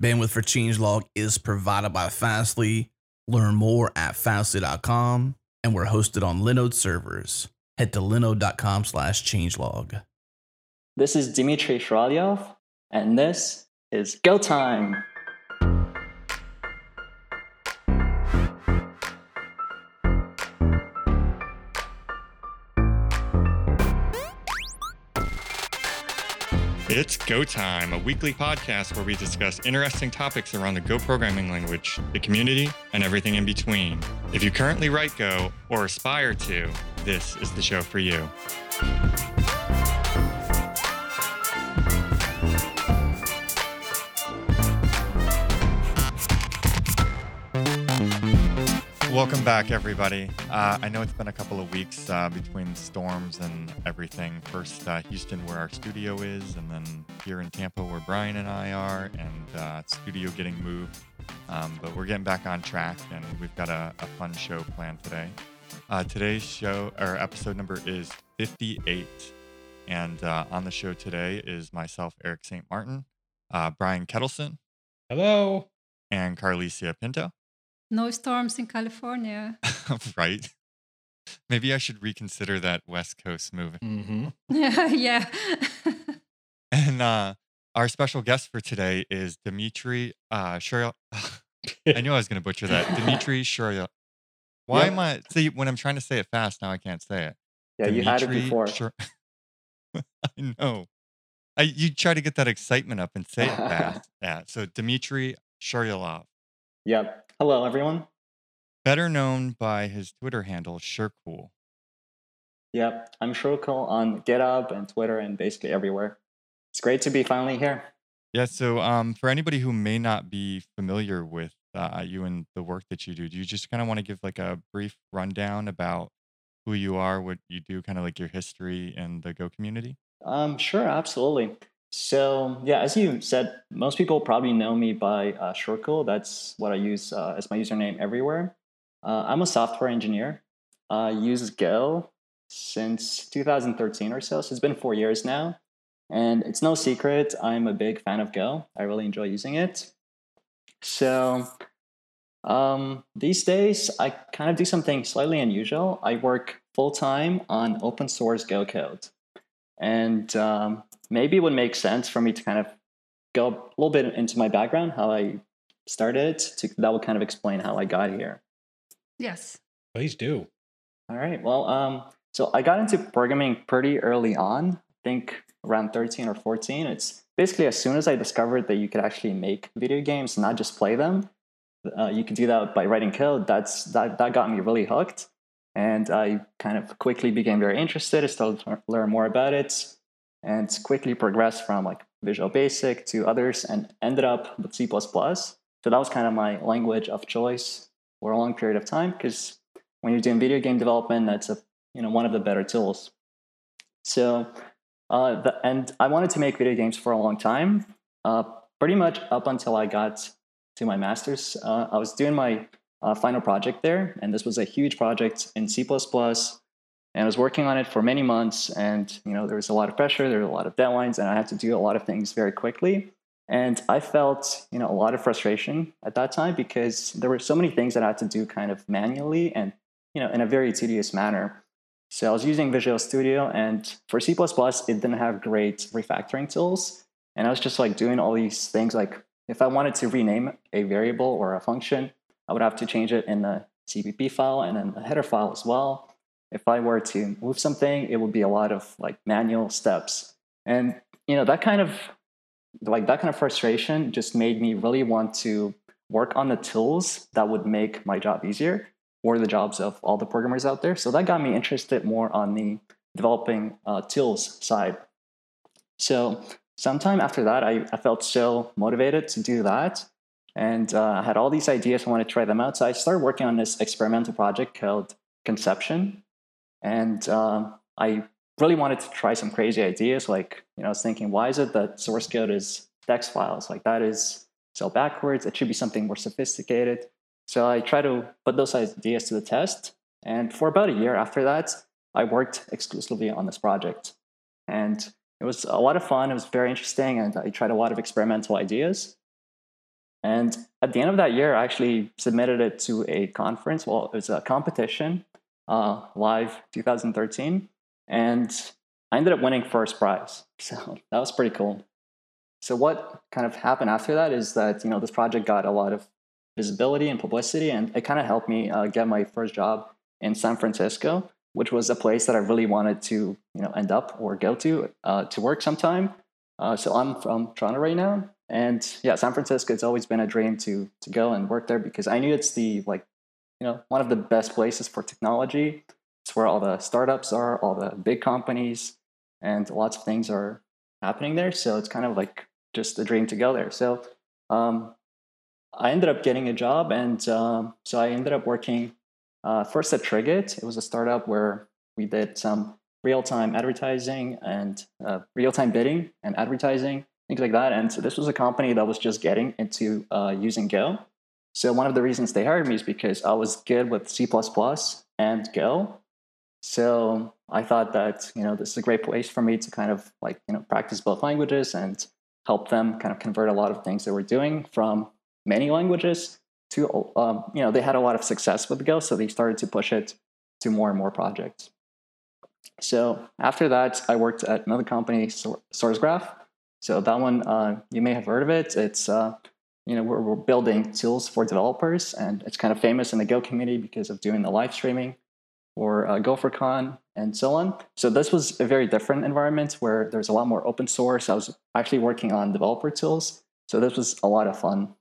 Bandwidth for Changelog is provided by Fastly. Learn more at fastly.com, and we're hosted on Linode servers. Head to linode.com slash changelog. This is Dmitri Shuralyov, and this is Go Time! It's Go Time, a weekly podcast where we discuss interesting topics around the Go programming language, the community, and everything in between. If you currently write Go or aspire to, this is the show for you. Welcome back, everybody. Uh, I know it's been a couple of weeks uh, between storms and everything. First, uh, Houston, where our studio is, and then here in Tampa, where Brian and I are, and uh, studio getting moved. Um, but we're getting back on track, and we've got a, a fun show planned today. Uh, today's show, or episode number, is 58. And uh, on the show today is myself, Eric St. Martin, Brian Ketelsen. Hello. And Carlisia Pinto. No storms in California. right. Maybe I should reconsider that West Coast move. Mm-hmm. yeah. and uh, our special guest for today is Dimitri uh, Shurya. I knew I was going to butcher that. Dimitri Shurya. Why Yep. am I? See, when I'm trying to say it fast, now I can't say it. Yeah, you had it before. Shur- I know. I, you try to get that excitement up and say it fast. yeah. So Dimitri Shuryalov, Yep. Hello, everyone. better known by his Twitter handle Shurcool. Yep. I'm Shurcool on GitHub and Twitter and basically everywhere. It's great to be finally here. Yeah. So, um, for anybody who may not be familiar with uh, you and the work that you do, do you just kind of want to give like a brief rundown about who you are, what you do, kind of like your history in the Go community? Um, sure, absolutely. So, yeah, as you said, most people probably know me by uh, Shurcool. That's what I use uh, as my username everywhere. Uh, I'm a software engineer. I use Go since 2013 or so. So it's been four years now. And it's no secret, I'm a big fan of Go. I really enjoy using it. So um, these days, I kind of do something slightly unusual. I work full time on open source Go code. And um, maybe it would make sense for me to kind of go a little bit into my background, how I started. To, that would kind of explain how I got here. yes. Please do. All right. Well, um, so I got into programming pretty early on. I think around 13 or 14. It's basically as soon as I discovered that you could actually make video games, not just play them. Uh, you could do that by writing code. That's that that got me really hooked, and I kind of quickly became very interested. I started to learn more about it, and quickly progressed from like Visual Basic to others, and ended up with C++. So that was kind of my language of choice for a long period of time because when you're doing video game development, that's a you know one of the better tools. So, uh, the, and I wanted to make video games for a long time, uh, pretty much up until I got to my master's. Uh, I was doing my uh, final project there, and this was a huge project in C++. And I was working on it for many months, and you know there was a lot of pressure, there were a lot of deadlines, and I had to do a lot of things very quickly. And I felt, you know, a lot of frustration at that time because there were so many things that I had to do kind of manually and you know, in a very tedious manner. So I was using Visual Studio, and for C++, it didn't have great refactoring tools. And I was just like doing all these things. Like if I wanted to rename a variable or a function, I would have to change it in the CPP file and then the header file as well. If I were to move something, it would be a lot of like manual steps. And you know, that kind of like that kind of frustration just made me really want to work on the tools that would make my job easier or the jobs of all the programmers out there. So that got me interested more on the developing uh, tools side. So sometime after that, I, I felt so motivated to do that. And uh, I had all these ideas. I wanted to try them out. So I started working on this experimental project called Conception. And um, I really wanted to try some crazy ideas. Like, you know, I was thinking, why is it that source code is text files? Like, that is so backwards. It should be something more sophisticated. So I tried to put those ideas to the test. And for about a year after that, I worked exclusively on this project. And it was a lot of fun. It was very interesting. And I tried a lot of experimental ideas. And at the end of that year, I actually submitted it to a conference. Well, it was a competition, uh, live 2013, and I ended up winning first prize. So that was pretty cool. So what kind of happened after that is that you know this project got a lot of visibility and publicity, and it kind of helped me uh, get my first job in San Francisco, which was a place that I really wanted to you know end up or go to uh, to work sometime. Uh, so I'm from Toronto right now, and yeah, San Francisco. It's always been a dream to to go and work there because I knew it's the like you know one of the best places for technology. It's where all the startups are, all the big companies, and lots of things are happening there. So it's kind of like just a dream to go there. So um, I ended up getting a job, and um, so I ended up working uh, first at Triggit. It was a startup where we did some real-time advertising and uh, real-time bidding and advertising, things like that. And so this was a company that was just getting into uh, using Go. So one of the reasons they hired me is because I was good with C++ and Go. So I thought that you know this is a great place for me to kind of like you know practice both languages and help them kind of convert a lot of things they were doing from many languages to um, you know they had a lot of success with Go, so they started to push it to more and more projects. So after that, I worked at another company, SourceGraph. So that one uh, you may have heard of it. It's uh, you know we're, we're building tools for developers, and it's kind of famous in the Go community because of doing the live streaming or uh, GopherCon and so on. So this was a very different environment where there's a lot more open source. I was actually working on developer tools, so this was a lot of fun.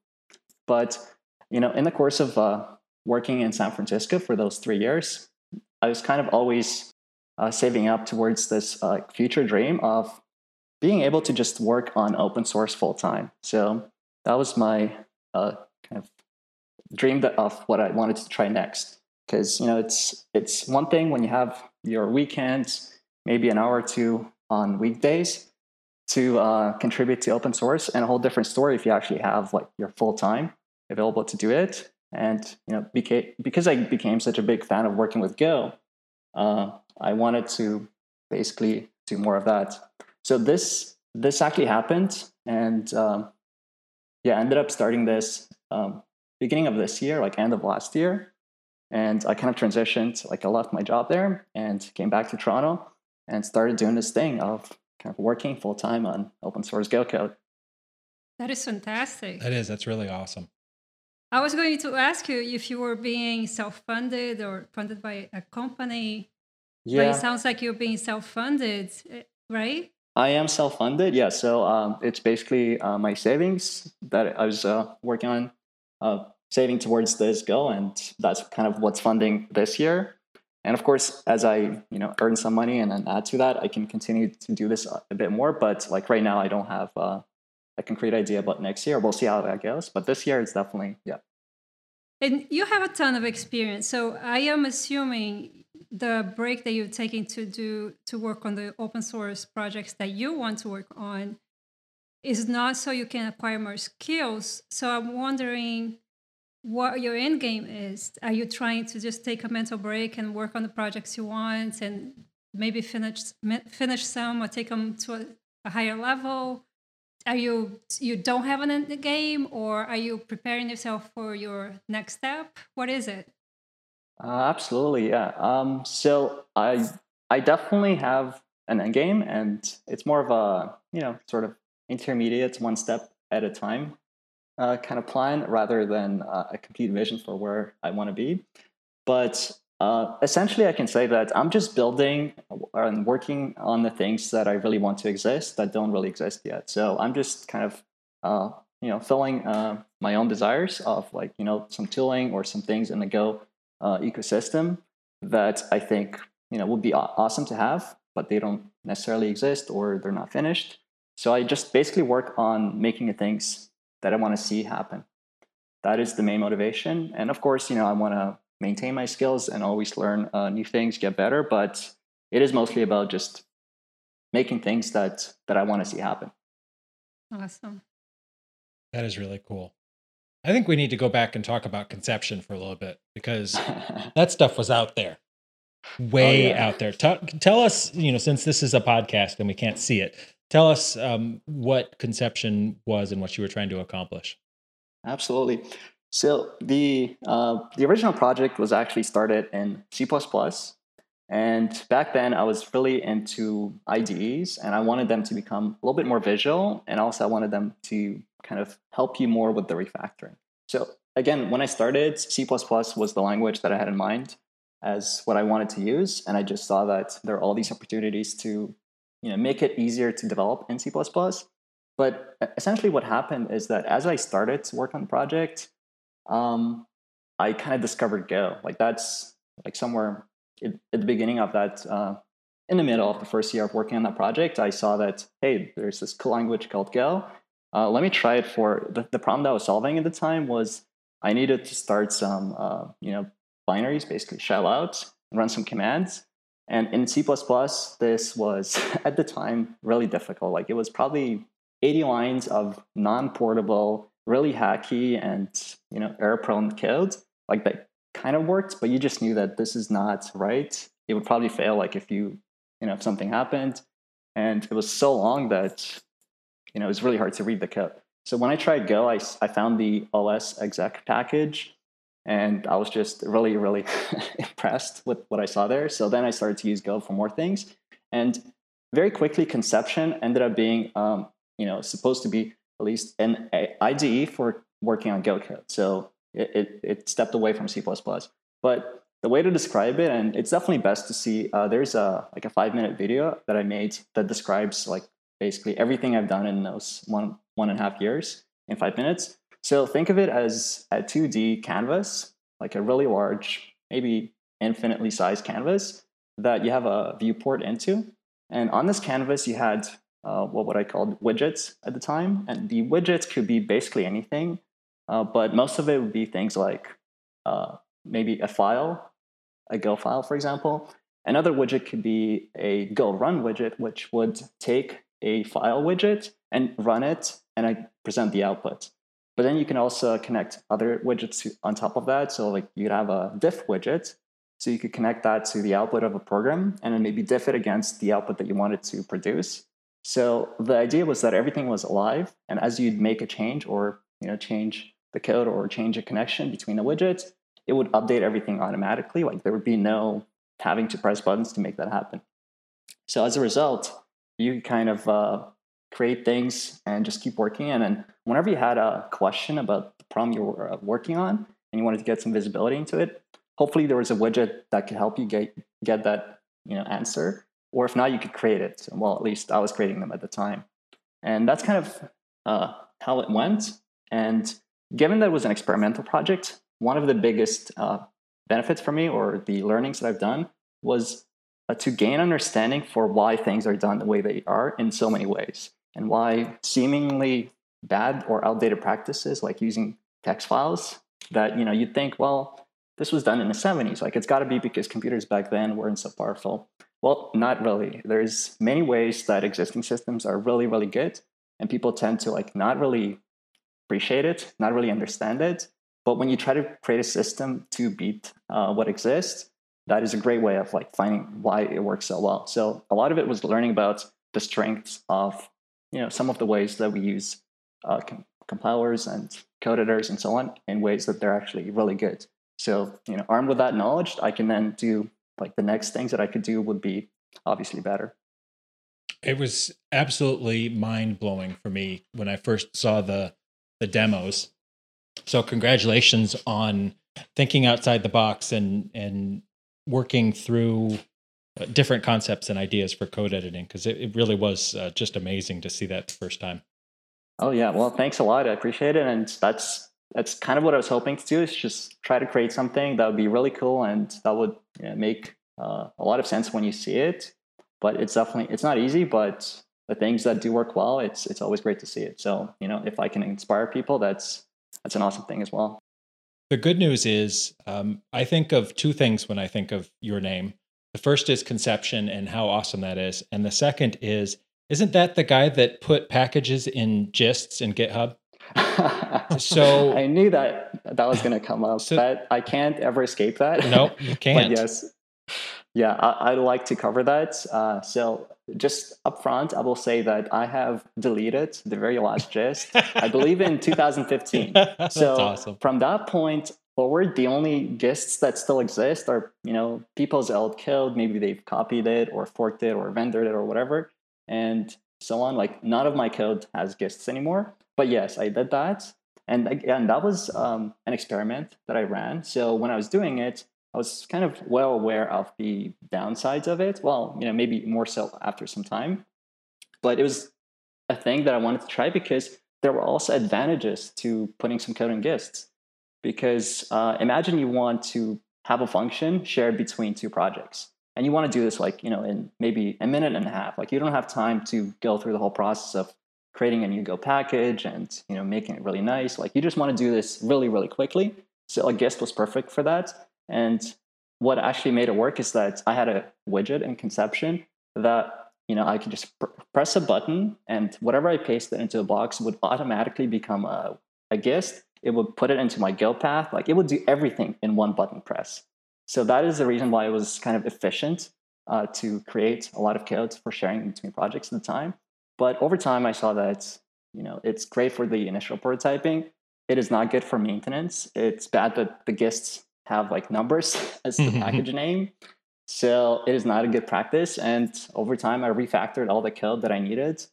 But you know, in the course of uh, working in San Francisco for those three years, I was kind of always uh, saving up towards this uh, future dream of being able to just work on open source full time. So that was my uh, kind of dream of what I wanted to try next. Because you know, it's it's one thing when you have your weekends, maybe an hour or two on weekdays to uh, contribute to open source, and a whole different story if you actually have like your full time available to do it. And you know, beca- because I became such a big fan of working with Go, uh, I wanted to basically do more of that. So this this actually happened, and um, yeah, I ended up starting this um, beginning of this year, like end of last year, and I kind of transitioned. Like I left my job there and came back to Toronto and started doing this thing of kind of working full time on open source Go code. That is fantastic. That is. That's really awesome. I was going to ask you if you were being self funded or funded by a company. Yeah. But it sounds like you're being self funded, eh, right? I am self funded, yeah. So um, it's basically uh, my savings that I was uh, working on uh, saving towards this goal, and that's kind of what's funding this year. And of course, as I you know earn some money and then add to that, I can continue to do this a bit more. But like right now, I don't have uh, a concrete idea about next year. We'll see how that goes. But this year, it's definitely yeah. And you have a ton of experience, so I am assuming the break that you're taking to do to work on the open source projects that you want to work on is not so you can acquire more skills. So I'm wondering what your end game is. Are you trying to just take a mental break and work on the projects you want and maybe finish finish some or take them to a, a higher level? are you you don't have an end game or are you preparing yourself for your next step what is it uh, absolutely yeah um, so i i definitely have an end game and it's more of a you know sort of intermediate one step at a time uh, kind of plan rather than uh, a complete vision for where i want to be but uh, essentially, I can say that I'm just building and working on the things that I really want to exist that don't really exist yet. So I'm just kind of, uh, you know, filling uh, my own desires of like, you know, some tooling or some things in the Go uh, ecosystem that I think, you know, would be awesome to have, but they don't necessarily exist or they're not finished. So I just basically work on making the things that I want to see happen. That is the main motivation. And of course, you know, I want to maintain my skills and always learn uh, new things, get better. But it is mostly about just making things that that I want to see happen. Awesome. That is really cool. I think we need to go back and talk about conception for a little bit because that stuff was out there, way oh, yeah. out there. T- tell us, you know, since this is a podcast and we can't see it, tell us um, what conception was and what you were trying to accomplish. Absolutely. So the uh, the original project was actually started in C++, and back then I was really into IDEs, and I wanted them to become a little bit more visual, and also I wanted them to kind of help you more with the refactoring. So again, when I started, C++ was the language that I had in mind as what I wanted to use, and I just saw that there are all these opportunities to you know make it easier to develop in C++. But essentially, what happened is that as I started to work on the project, um, I kind of discovered Go. Like that's like somewhere at the beginning of that, uh, in the middle of the first year of working on that project, I saw that hey, there's this cool language called Go. Uh, let me try it for the, the problem that I was solving at the time was I needed to start some uh, you know binaries, basically shell out, run some commands. And in C++, this was at the time really difficult. Like it was probably 80 lines of non-portable, really hacky and you know error-prone code. Like that kind of worked, but you just knew that this is not right. It would probably fail like if you, you know, if something happened. And it was so long that, you know, it was really hard to read the code. So when I tried Go, I, I found the OS exec package and I was just really, really impressed with what I saw there. So then I started to use Go for more things. And very quickly, Conception ended up being, um, you know, supposed to be at least an IDE for working on Go code. So it, it, it stepped away from C++. But the way to describe it, and it's definitely best to see, uh, there's a like a five minute video that I made that describes like basically everything I've done in those one one and a half years in five minutes. So think of it as a 2D canvas, like a really large, maybe infinitely sized canvas that you have a viewport into. And on this canvas, you had uh, what would I call widgets at the time, and the widgets could be basically anything. Uh, but most of it would be things like uh, maybe a file, a Go file, for example. Another widget could be a Go run widget, which would take a file widget and run it and I present the output. But then you can also connect other widgets on top of that. So like you'd have a diff widget. So you could connect that to the output of a program and then maybe diff it against the output that you wanted to produce. So the idea was that everything was alive. And as you'd make a change or you know change the code or change a connection between the widgets, it would update everything automatically. Like there would be no having to press buttons to make that happen. So as a result, you kind of uh, create things and just keep working. And then whenever you had a question about the problem you were uh, working on and you wanted to get some visibility into it, hopefully there was a widget that could help you get get that you know answer. Or if not, you could create it. Well, at least I was creating them at the time, and that's kind of uh, how it went. And given that it was an experimental project, one of the biggest uh, benefits for me or the learnings that I've done was to gain understanding for why things are done the way they are in so many ways and why seemingly bad or outdated practices like using text files that you know you'd think well this was done in the 70s like it's got to be because computers back then weren't so powerful well not really there's many ways that existing systems are really really good and people tend to like not really appreciate it, not really understand it. But when you try to create a system to beat uh, what exists, that is a great way of like finding why it works so well. So a lot of it was learning about the strengths of you know some of the ways that we use uh, com- compilers and code editors and so on in ways that they're actually really good. So you know, armed with that knowledge, I can then do like the next things that I could do would be obviously better. It was absolutely mind blowing for me when I first saw the the demos. So congratulations on thinking outside the box and and working through uh, different concepts and ideas for code editing because it, it, really was uh, just amazing to see that the first time. Oh yeah, well thanks a lot. I appreciate it, and that's that's kind of what I was hoping to do is just try to create something that would be really cool and that would you know, make uh, a lot of sense when you see it. But it's definitely it's not easy, but the things that do work well, it's it's always great to see it. So you know, if I can inspire people, that's that's an awesome thing as well. The good news is, um, I think of two things when I think of your name. The first is conception and how awesome that is, and the second is, isn't that the guy that put packages in gists in GitHub? so I knew that that was going to come up. So, but I can't ever escape that. No, you can't. yes, Yeah, I, would like to cover that. Uh, so, just up front, I will say that I have deleted the very last gist, I believe in 2015. so, awesome. from that point forward, the only gists that still exist are, you know, people's old code. Maybe they've copied it or forked it or vendored it or whatever, and so on. Like, none of my code has gists anymore. But yes, I did that. And again, that was um, an experiment that I ran. So, when I was doing it, I was kind of well aware of the downsides of it. Well, you know, maybe more so after some time. But it was a thing that I wanted to try because there were also advantages to putting some code in gists. Because uh, imagine you want to have a function shared between two projects. And you want to do this like, you know, in maybe a minute and a half. Like you don't have time to go through the whole process of creating a new Go package and, you know, making it really nice. Like you just want to do this really, really quickly. So a gist was perfect for that. And what actually made it work is that I had a widget in conception that you know I could just pr- press a button and whatever I pasted into a box would automatically become a, a gist. It would put it into my Go path. Like it would do everything in one button press. So that is the reason why it was kind of efficient uh, to create a lot of codes for sharing between projects at the time. But over time, I saw that you know it's great for the initial prototyping. It is not good for maintenance. It's bad that the gists have like numbers as the mm-hmm. package name. So it is not a good practice. And over time, I refactored all the code that I needed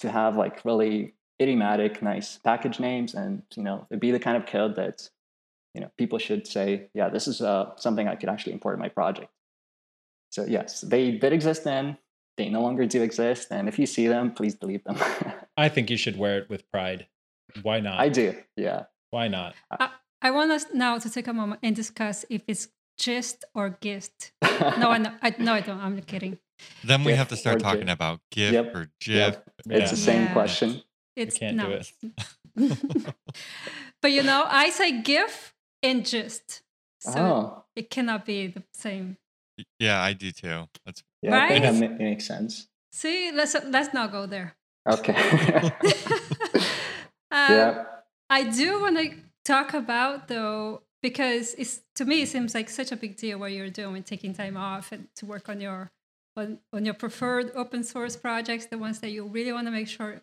to have like really idiomatic, nice package names, and you know, it'd be the kind of code that you know people should say, yeah, this is uh, something I could actually import in my project. So yes, they did exist then. They no longer do exist, and if you see them, please delete them. I think you should wear it with pride. Why not? I do. Yeah. Why not? Uh, I want us now to take a moment and discuss if it's gist or gist. no, I, know, I, no, I don't. I'm kidding. Then we have to start talking GIF. about GIF yep. or GIF. Yep. It's yeah. the same yeah. question. It's can't no. do it. but you know, I say GIF and gist, so oh. it cannot be the same. Yeah, I do too. That's yeah, right? I think that makes sense. See, let's let's not go there. Okay. um, yeah. I do want to talk about though because it's to me it seems like such a big deal what you're doing taking time off and to work on your on, on your preferred open source projects the ones that you really want to make sure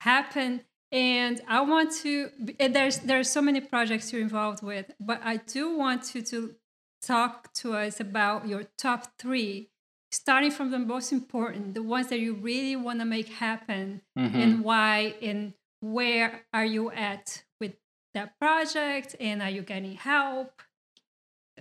happen and i want to there's there's so many projects you're involved with but i do want you to talk to us about your top three starting from the most important the ones that you really want to make happen mm-hmm. and why and where are you at that project and are you getting help?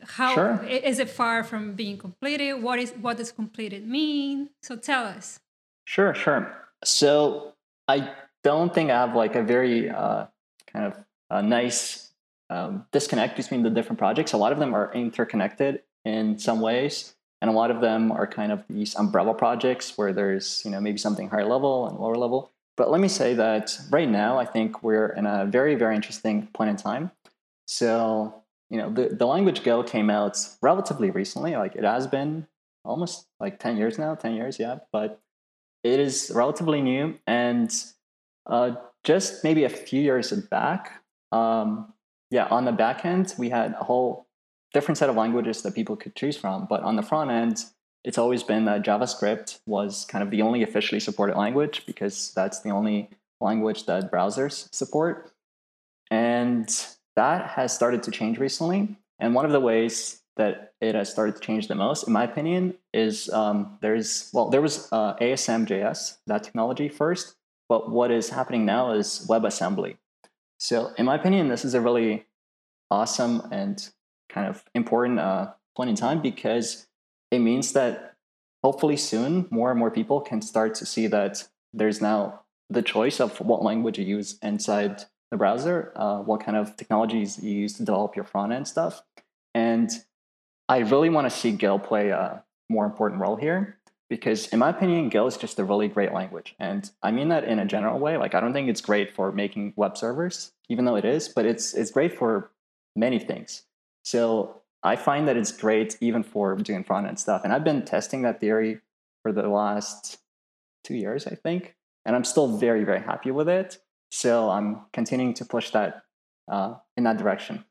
How sure. is it far from being completed? What is what does completed mean? So tell us. Sure sure. So i don't think i have like a very uh, kind of a nice um, disconnect between the different projects. A lot of them are interconnected in some ways and a lot of them are kind of these umbrella projects where there's you know maybe something higher level and lower level but let me say that right now, I think we're in a very, very interesting point in time. So, you know, the, the language Go came out relatively recently. Like it has been almost like 10 years now, 10 years, yeah. But it is relatively new. And uh, just maybe a few years back, um, yeah, on the back end, we had a whole different set of languages that people could choose from. But on the front end, it's always been that JavaScript was kind of the only officially supported language because that's the only language that browsers support. And that has started to change recently. And one of the ways that it has started to change the most, in my opinion, is um, there's, well, there was uh, ASM.js, that technology first. But what is happening now is WebAssembly. So, in my opinion, this is a really awesome and kind of important uh, point in time because it means that hopefully soon more and more people can start to see that there's now the choice of what language you use inside the browser, uh, what kind of technologies you use to develop your front end stuff. And I really want to see Go play a more important role here because, in my opinion, Go is just a really great language. And I mean that in a general way. Like, I don't think it's great for making web servers, even though it is, but it's, it's great for many things. So I find that it's great even for doing front end stuff. And I've been testing that theory for the last two years, I think. And I'm still very, very happy with it. So I'm continuing to push that uh, in that direction.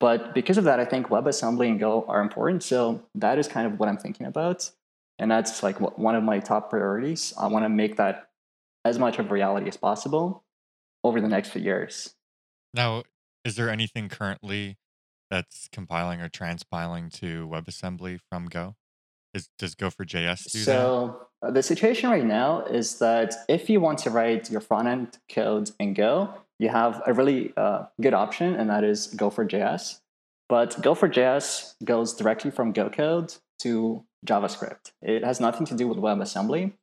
But because of that, I think WebAssembly and Go are important. So that is kind of what I'm thinking about. And that's like one of my top priorities. I want to make that as much of reality as possible over the next few years. Now, is there anything currently that's compiling or transpiling to WebAssembly from Go? Is, does GopherJS do so, that? Uh, the situation right now is that if you want to write your front end code in Go, you have a really uh, good option, and that is GopherJS. But GopherJS goes directly from Go code to JavaScript. It has nothing to do with WebAssembly.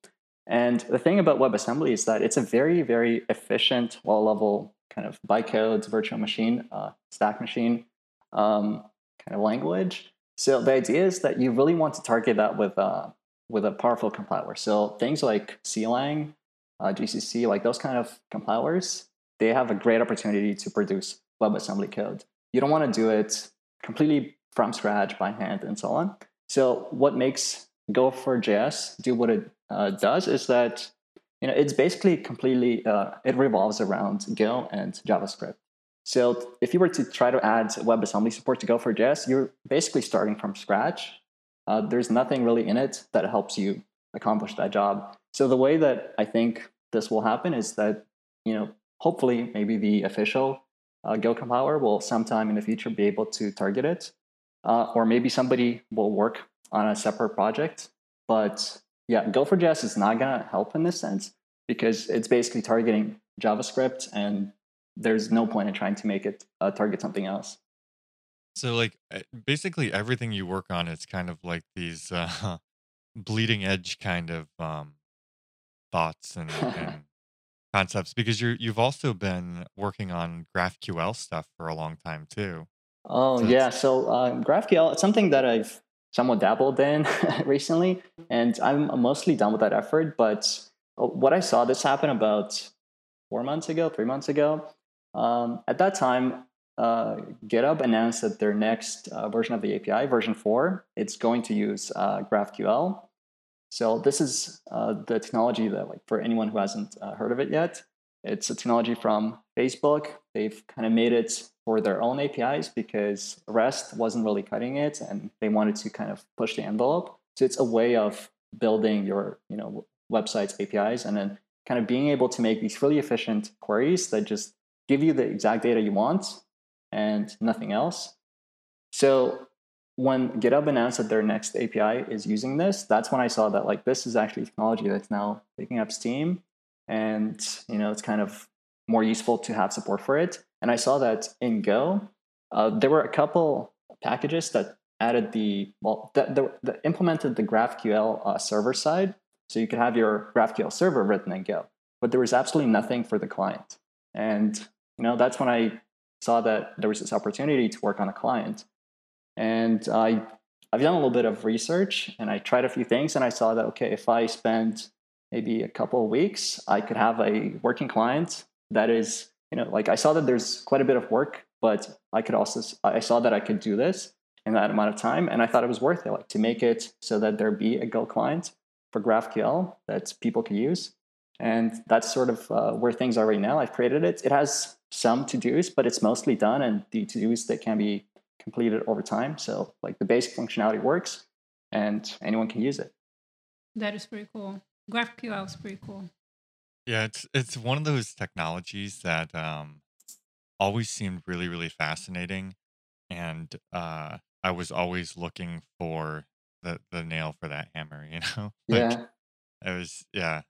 And the thing about WebAssembly is that it's a very, very efficient, wall level kind of bytecode virtual machine, uh, stack machine um, kind of language. So the idea is that you really want to target that with uh, with a powerful compiler. So things like CLang, uh, GCC, like those kind of compilers, they have a great opportunity to produce WebAssembly code. You don't want to do it completely from scratch by hand and so on. So what makes GopherJS do what it uh, does is that you know it's basically completely uh, it revolves around Go and JavaScript. So if you were to try to add WebAssembly support to GopherJS, you're basically starting from scratch. Uh, there's nothing really in it that helps you accomplish that job. So the way that I think this will happen is that you know hopefully maybe the official uh, Go compiler will sometime in the future be able to target it, uh, or maybe somebody will work on a separate project. But yeah, GopherJS is not gonna help in this sense because it's basically targeting JavaScript and there's no point in trying to make it uh, target something else. So, like, eh, basically everything you work on is kind of like these uh, bleeding edge kind of um, thoughts and, and concepts because you're you've also been working on GraphQL stuff for a long time too. Oh so yeah, so uh, GraphQL it's something that I've somewhat dabbled in recently, and I'm mostly done with that effort. But uh, what I saw this happen about four months ago, three months ago, um, at that time, uh, GitHub announced that their next uh, version of the API, version 4, it's going to use uh, GraphQL. So this is uh, the technology that, like, for anyone who hasn't uh, heard of it yet, it's a technology from Facebook. They've kind of made it for their own APIs because REST wasn't really cutting it, and they wanted to kind of push the envelope. So it's a way of building your, you know, website's APIs and then kind of being able to make these really efficient queries that just give you the exact data you want and nothing else. So when GitHub announced that their next API is using this, that's when I saw that like this is actually technology that's now picking up steam, and you know it's kind of more useful to have support for it. And I saw that in Go, uh, there were a couple packages that added the well that, that implemented the GraphQL uh, server side, so you could have your GraphQL server written in Go, but there was absolutely nothing for the client. And you know that's when I saw that there was this opportunity to work on a client, and I I've done a little bit of research and I tried a few things, and I saw that okay, if I spend maybe a couple of weeks, I could have a working client that is you know like I saw that there's quite a bit of work, but I could also I saw that I could do this in that amount of time, and I thought it was worth it, like to make it so that there be a Go client for GraphQL that people can use. And that's sort of uh, where things are right now. I've created it. It has some to dos, but it's mostly done, and the to dos that can be completed over time. So, like the basic functionality works, and anyone can use it. That is pretty cool. GraphQL is pretty cool. Yeah, it's it's one of those technologies that um, always seemed really really fascinating, and uh, I was always looking for the the nail for that hammer. You know, like, yeah. It was yeah.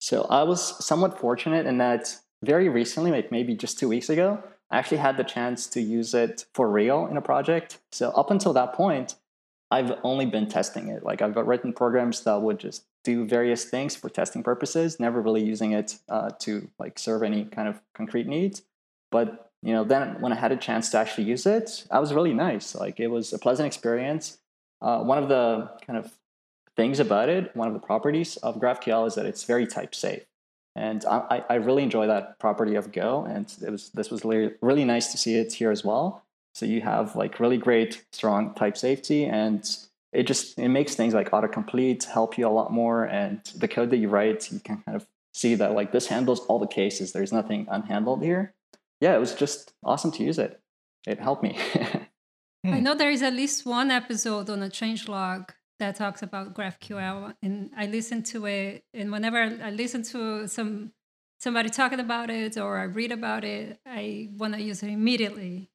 So I was somewhat fortunate in that very recently, like maybe just two weeks ago, I actually had the chance to use it for real in a project. So up until that point, I've only been testing it. Like I've written programs that would just do various things for testing purposes, never really using it uh, to like serve any kind of concrete needs. But you know, then when I had a chance to actually use it, I was really nice. Like it was a pleasant experience. Uh, one of the kind of things about it, one of the properties of GraphQL is that it's very type safe. And I, I really enjoy that property of Go. And it was this was really, really nice to see it here as well. So you have like really great, strong type safety, and it just it makes things like autocomplete help you a lot more. And the code that you write, you can kind of see that like this handles all the cases. There's nothing unhandled here. Yeah, it was just awesome to use it. it helped me. I Hmm. know there is at least one episode on a changelog that talks about GraphQL, and I listen to it. And whenever I listen to some somebody talking about it or I read about it, I want to use it immediately.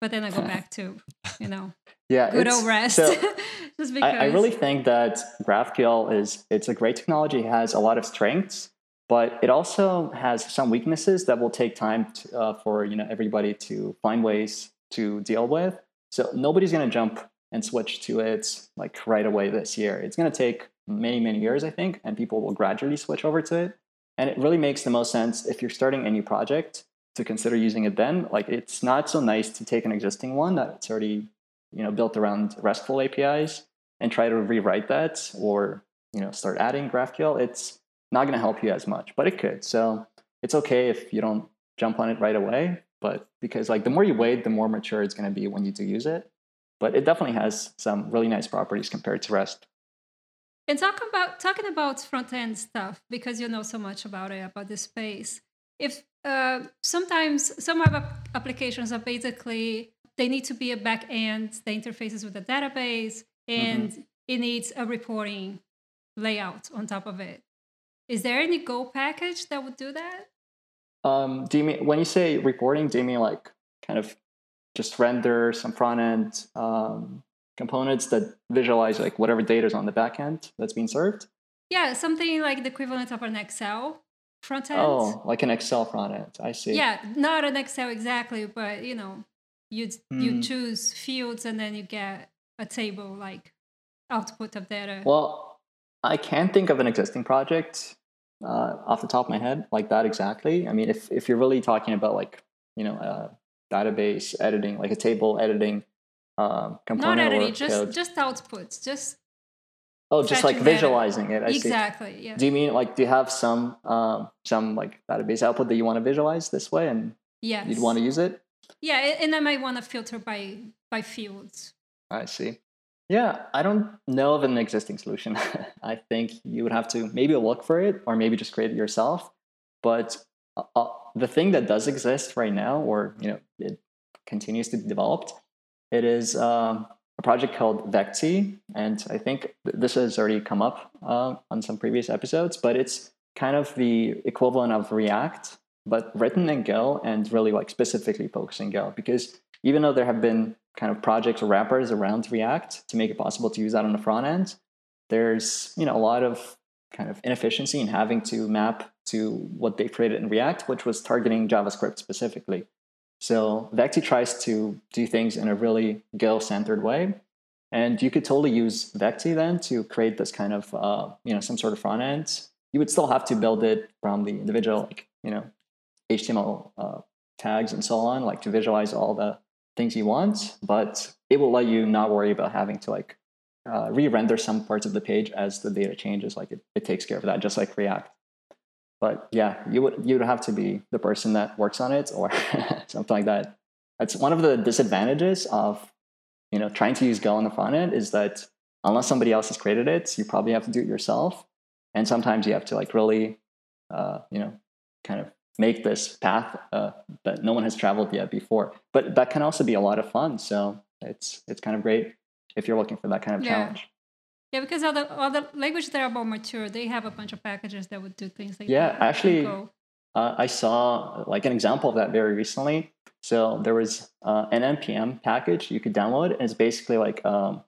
But then I go back to, you know, yeah, good old rest. so Just because I, I really think that GraphQL is it's a great technology. It has a lot of strengths, but it also has some weaknesses that will take time to, uh, for you know everybody to find ways to deal with. So nobody's going to jump and switch to it like right away this year. It's going to take many many years, I think, and people will gradually switch over to it. And it really makes the most sense if you're starting a new project to consider using it then. Like it's not so nice to take an existing one that's already you know built around RESTful APIs and try to rewrite that or you know start adding GraphQL. It's not going to help you as much, but it could. So it's okay if you don't jump on it right away. But because like the more you wait, the more mature it's going to be when you do use it. But it definitely has some really nice properties compared to REST. And talk about talking about front end stuff because you know so much about it about the space. If uh, sometimes some web applications are basically they need to be a back end, the interfaces with the database, and it needs a reporting layout on top of it. Is there any Go package that would do that? Um, do you mean when you say reporting? Do you mean like kind of just render some front end um, components that visualize like whatever data is on the back end that's being served? Yeah, something like the equivalent of an Excel front end. Oh, like an Excel front end. I see. Yeah, not an Excel exactly, but you know, you you Hmm. choose fields and then you get a table like output of data. Well, I can't think of an existing project uh, off the top of my head like that exactly. I mean, if if you're really talking about like you know uh, database editing, like a table editing um, not component editing, or just code. just outputs, just oh, just like fetching data. visualizing it. I see. exactly. Yeah. Do you mean like do you have some um, some like database output that you want to visualize this way and yes. you'd want to use it? Yeah, and I might want to filter by by fields. I see. Yeah, I don't know of an existing solution. I think you would have to maybe look for it or maybe just create it yourself. But uh, uh, the thing that does exist right now, or you know, it continues to be developed, it is um, a project called Vecty, and I think th- this has already come up uh, on some previous episodes. But it's kind of the equivalent of React, but written in Go and really like specifically focusing Go because even though there have been kind of projects or wrappers around React to make it possible to use that on the front end, there's you know a lot of kind of inefficiency in having to map to what they created in React, which was targeting JavaScript specifically. So Vecty tries to do things in a really Go-centered way, and you could totally use Vecty then to create this kind of uh, you know some sort of front end. You would still have to build it from the individual like you know HTML uh, tags and so on, like to visualize all the things you want, but it will let you not worry about having to like uh, re-render some parts of the page as the data changes. Like it, it takes care of that, just like React. But yeah, you would you would have to be the person that works on it or something like that. That's one of the disadvantages of you know trying to use Go on the front end is that unless somebody else has created it, you probably have to do it yourself. And sometimes you have to like really uh, you know kind of make this path uh, that no one has traveled yet before. But that can also be a lot of fun. So it's it's kind of great if you're looking for that kind of Yeah. challenge. Yeah, because other other languages that are more mature, they have a bunch of packages that would do things like Yeah, that. actually. Uh, I saw like an example of that very recently. So there was uh, an npm package you could download, and it's basically like um,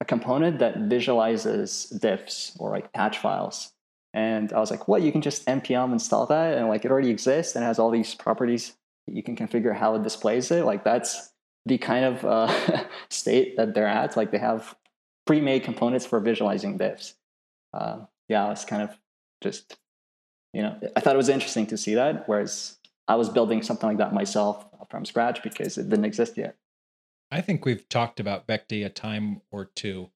a component that visualizes diffs or like patch files. And I was like, what? You can just npm install that, and like it already exists and has all these properties. You can configure how it displays it. Like that's the kind of uh, state that they're at. Like they have pre-made components for visualizing diffs. Uh, yeah, it's kind of just you know i thought it was interesting to see that whereas i was building something like that myself from scratch because it didn't exist yet I think we've talked about Vecty a time or two,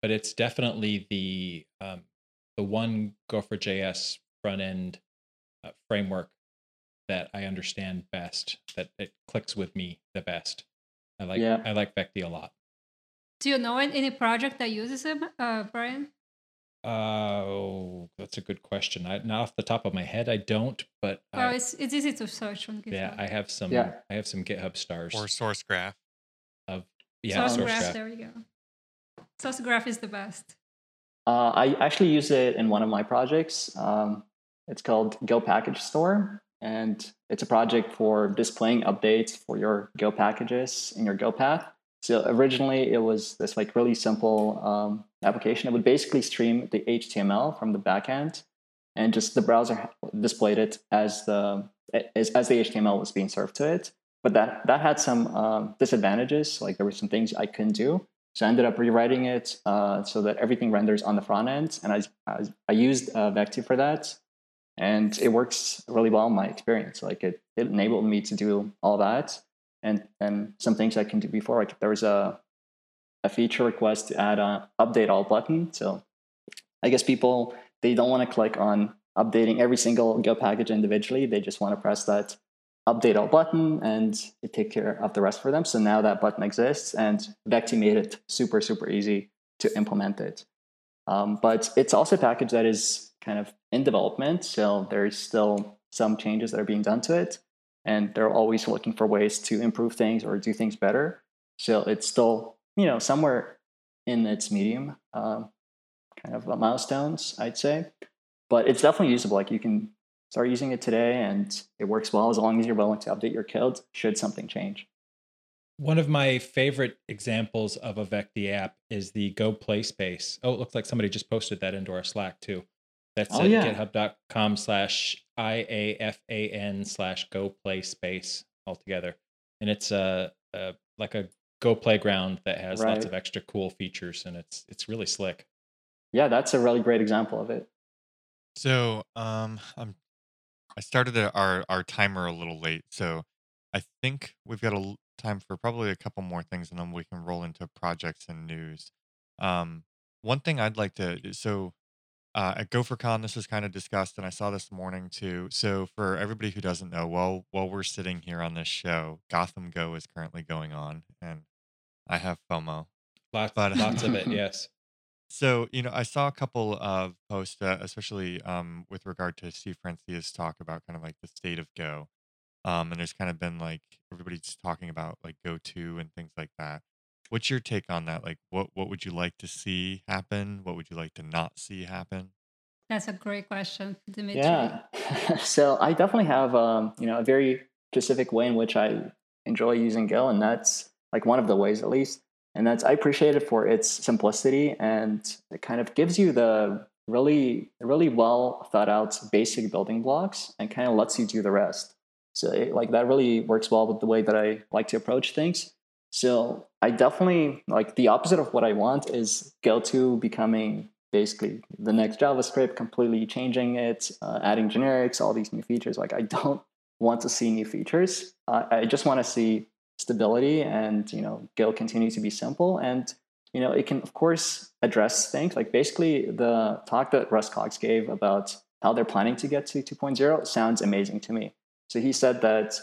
but it's definitely the um, the one Gopher.js front end uh, framework that I understand best. That it clicks with me the best. I like Yeah. I like Vecty a lot. Do you know any project that uses it, uh, Brian? Uh, oh, that's a good question. I, not off the top of my head, I don't. But Well, I, it's it's easy to search on GitHub. yeah, I have some. Yeah. I have some GitHub stars Or source graph. of yeah, Source source graph, graph. there we go. Source graph is the best. Uh, I actually use it in one of my projects. Um, it's called Go Package Store, and it's a project for displaying updates for your Go packages in your Go path. So originally, it was this like really simple um, application. It would basically stream the HTML from the backend, and just the browser displayed it as the as, as the HTML was being served to it. But that that had some um, disadvantages. Like there were some things I couldn't do. So I ended up rewriting it uh, so that everything renders on the front end, and I I, I used uh, Vecty for that, and it works really well in my experience. Like it it enabled me to do all that, and and some things I can do before. Like there was a a feature request to add a update all button. So I guess people they don't want to click on updating every single Go package individually. They just want to press that update all button and it take care of the rest for them. So now that button exists and Vecty made it super, super easy to implement it. Um, but it's also a package that is kind of in development. So there's still some changes that are being done to it. And they're always looking for ways to improve things or do things better. So it's still, you know, somewhere in its medium um, kind of milestones, I'd say. But it's definitely usable. Like you can start using it today and it works well as long as you're willing to update your code should something change. One of my favorite examples of a Vecty app is the Go Play Space. Oh, it looks like somebody just posted that into our Slack too. That's Oh, at yeah. github.com slash IAFAN slash Go Play Space altogether. And it's a, a like a Go playground that has lots of extra cool features and it's it's really slick. Yeah, that's a really great example of it. So, um, I'm I started a- our our timer a little late, so I think we've got a time for probably a couple more things, and then we can roll into projects and news. Um, one thing I'd like to so uh, at GopherCon, this was kind of discussed, and I saw this morning too. So for everybody who doesn't know, while while we're sitting here on this show, Gotham Go is currently going on, and I have FOMO. Lots But- lots of it, yes. So, you know, I saw a couple of posts, uh, especially um, with regard to Steve Francia's talk about kind of like the state of Go. Um, and there's kind of been like everybody's talking about like Go 2 and things like that. What's your take on that? Like, what what would you like to see happen? What would you like to not see happen? That's a great question, Dimitri. Yeah. so I definitely have um, you know a very specific way in which I enjoy using Go, and that's like one of the ways at least. And that's I appreciate it for its simplicity and it kind of gives you the really really well thought out basic building blocks and kind of lets you do the rest. So it, like that really works well with the way that I like to approach things. So I definitely like the opposite of what I want is Go to becoming basically the next JavaScript, completely changing it, uh, adding generics, all these new features. Like I don't want to see new features. Uh, I just want to see stability and you know Go continue to be simple and you know it can of course address things like basically the talk that Russ Cox gave about how they're planning to get to 2.0 sounds amazing to me. So he said that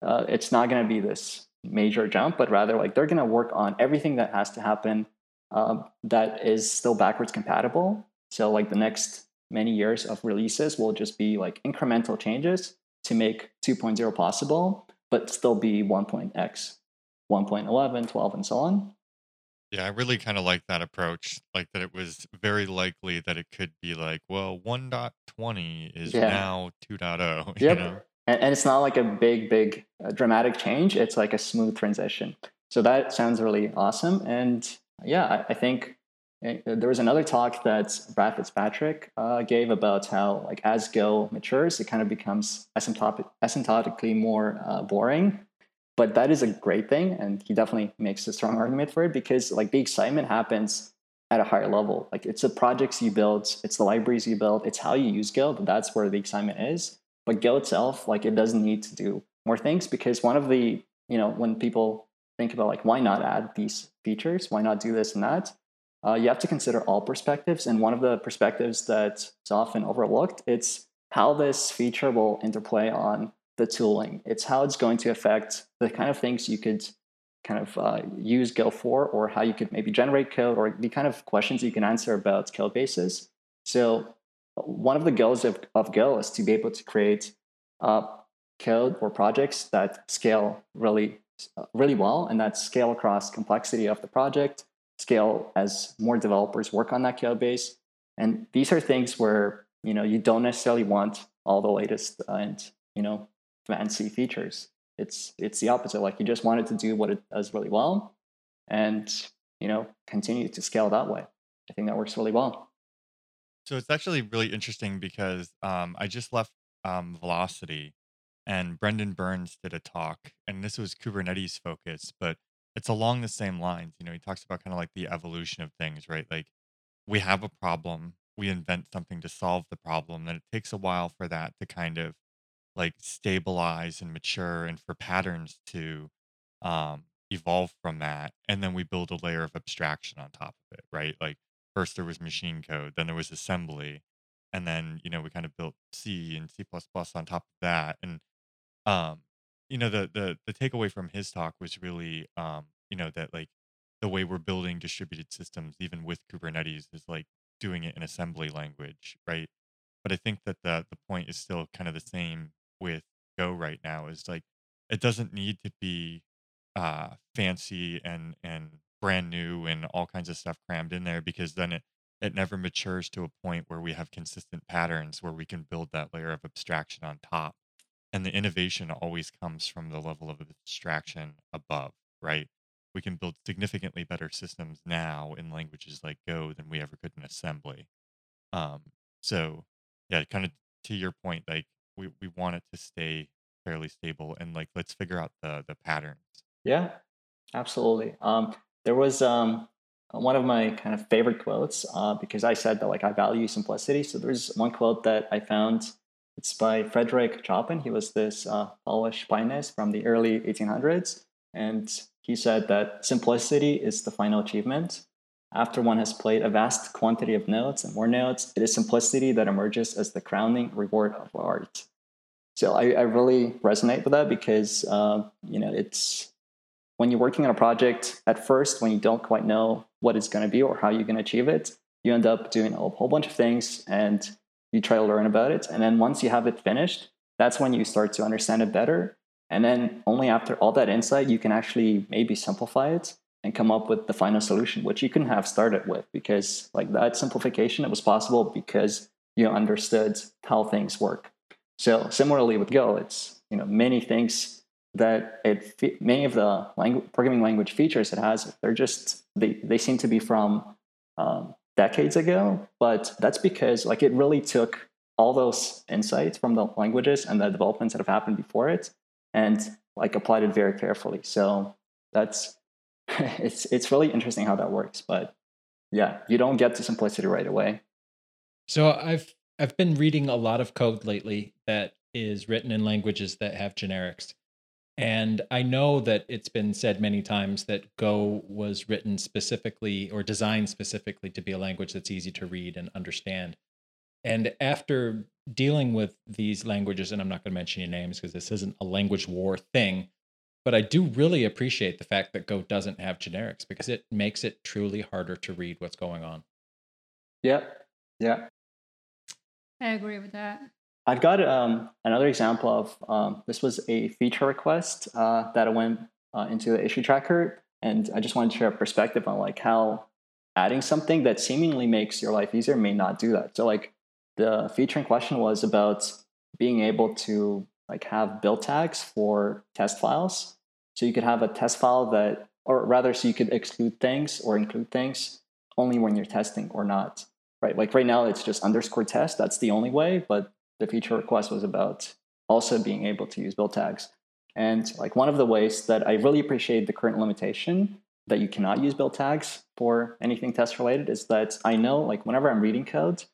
uh, it's not going to be this major jump, but rather like they're going to work on everything that has to happen um, that is still backwards compatible. So like the next many years of releases will just be like incremental changes to make 2.0 possible, but still be 1.x, 1.11, 12, and so on. Yeah, I really kind of like that approach. Like that it was very likely that it could be like, well, 1.20 is Yeah. now 2.0. Yep. You know? And, and it's not like a big, big uh, dramatic change. It's like a smooth transition. So that sounds really awesome. And yeah, I, I think uh, there was another talk that Brad Fitzpatrick uh, gave about how like as Go matures, it kind of becomes asymptotic, asymptotically more uh, boring. But that is a great thing, and he definitely makes a strong argument for it because like the excitement happens at a higher level. Like it's the projects you build, it's the libraries you build, it's how you use Go. That's where the excitement is. But Go itself, like it doesn't need to do more things because one of the you know when people think about like why not add these features, why not do this and that, uh, you have to consider all perspectives. And one of the perspectives that's often overlooked, it's how this feature will interplay on the tooling. It's how it's going to affect the kind of things you could kind of uh, use Go for, or how you could maybe generate code, or the kind of questions you can answer about code bases. So one of the goals of, of Go is to be able to create uh, code or projects that scale really, really well and that scale across complexity of the project, scale as more developers work on that code base. And these are things where you know you don't necessarily want all the latest and you know fancy features. It's it's the opposite. Like you just want it to do what it does really well, and you know continue to scale that way. I think that works really well. So it's actually really interesting because um, I just left um, Velocity and Brendan Burns did a talk, and this was Kubernetes focused, but it's along the same lines. You know, he talks about kind of like the evolution of things, right? Like we have a problem, we invent something to solve the problem, then it takes a while for that to kind of like stabilize and mature and for patterns to um, evolve from that. And then we build a layer of abstraction on top of it, right? Like first there was machine code, then there was assembly, and then you know we kind of built C and C on top of that. And um, you know the the the takeaway from his talk was really um, you know that like the way we're building distributed systems, even with Kubernetes, is like doing it in assembly language, right? But I think that the the point is still kind of the same with Go right now. Is like it doesn't need to be uh, fancy and and brand new and all kinds of stuff crammed in there because then it it never matures to a point where we have consistent patterns where we can build that layer of abstraction on top. And the innovation always comes from the level of abstraction above right? We can build significantly better systems now in languages like go than we ever could in assembly. Um so yeah kind of to your point like we, we want it to stay fairly stable and like let's figure out the the patterns. Yeah absolutely. Um there was um, one of my kind of favorite quotes uh, because I said that like I value simplicity. So there's one quote that I found. It's by Frederick Chopin. He was this uh, Polish pianist from the early 1800s, and he said that simplicity is the final achievement. After one has played a vast quantity of notes and more notes, it is simplicity that emerges as the crowning reward of art. So I, I really resonate with that because uh, you know it's when you're working on a project at first, when you don't quite know what it's going to be or how you're going to achieve it, you end up doing a whole bunch of things and you try to learn about it. And then once you have it finished, that's when you start to understand it better. And then only after all that insight, you can actually maybe simplify it and come up with the final solution, which you couldn't have started with because like that simplification, it was possible because you understood how things work. So similarly with Go, it's you know many things that it many of the language, programming language features it has they're just they, they seem to be from um, decades ago but that's because like it really took all those insights from the languages and the developments that have happened before it and like applied it very carefully. So that's it's it's really interesting how that works but yeah you don't get to simplicity right away. So i've i've been reading a lot of code lately that is written in languages that have generics and I know that it's been said many times that Go was written specifically or designed specifically to be a language that's easy to read and understand. And after dealing with these languages, and I'm not going to mention any names because this isn't a language war thing, but I do really appreciate the fact that Go doesn't have generics because it makes it truly harder to read what's going on. Yeah. Yeah. I agree with that. I've got um, another example of um, this was a feature request uh, that went uh, into the issue tracker, and I just wanted to share a perspective on like how adding something that seemingly makes your life easier may not do that. So like the feature in question was about being able to like have build tags for test files. So you could have a test file that, or rather, so you could exclude things or include things only when you're testing or not. Right? Like right now, it's just underscore test. That's the only way, but the feature request was about also being able to use build tags. And like one of the ways that I really appreciate the current limitation that you cannot use build tags for anything test related is that I know like whenever I'm reading code,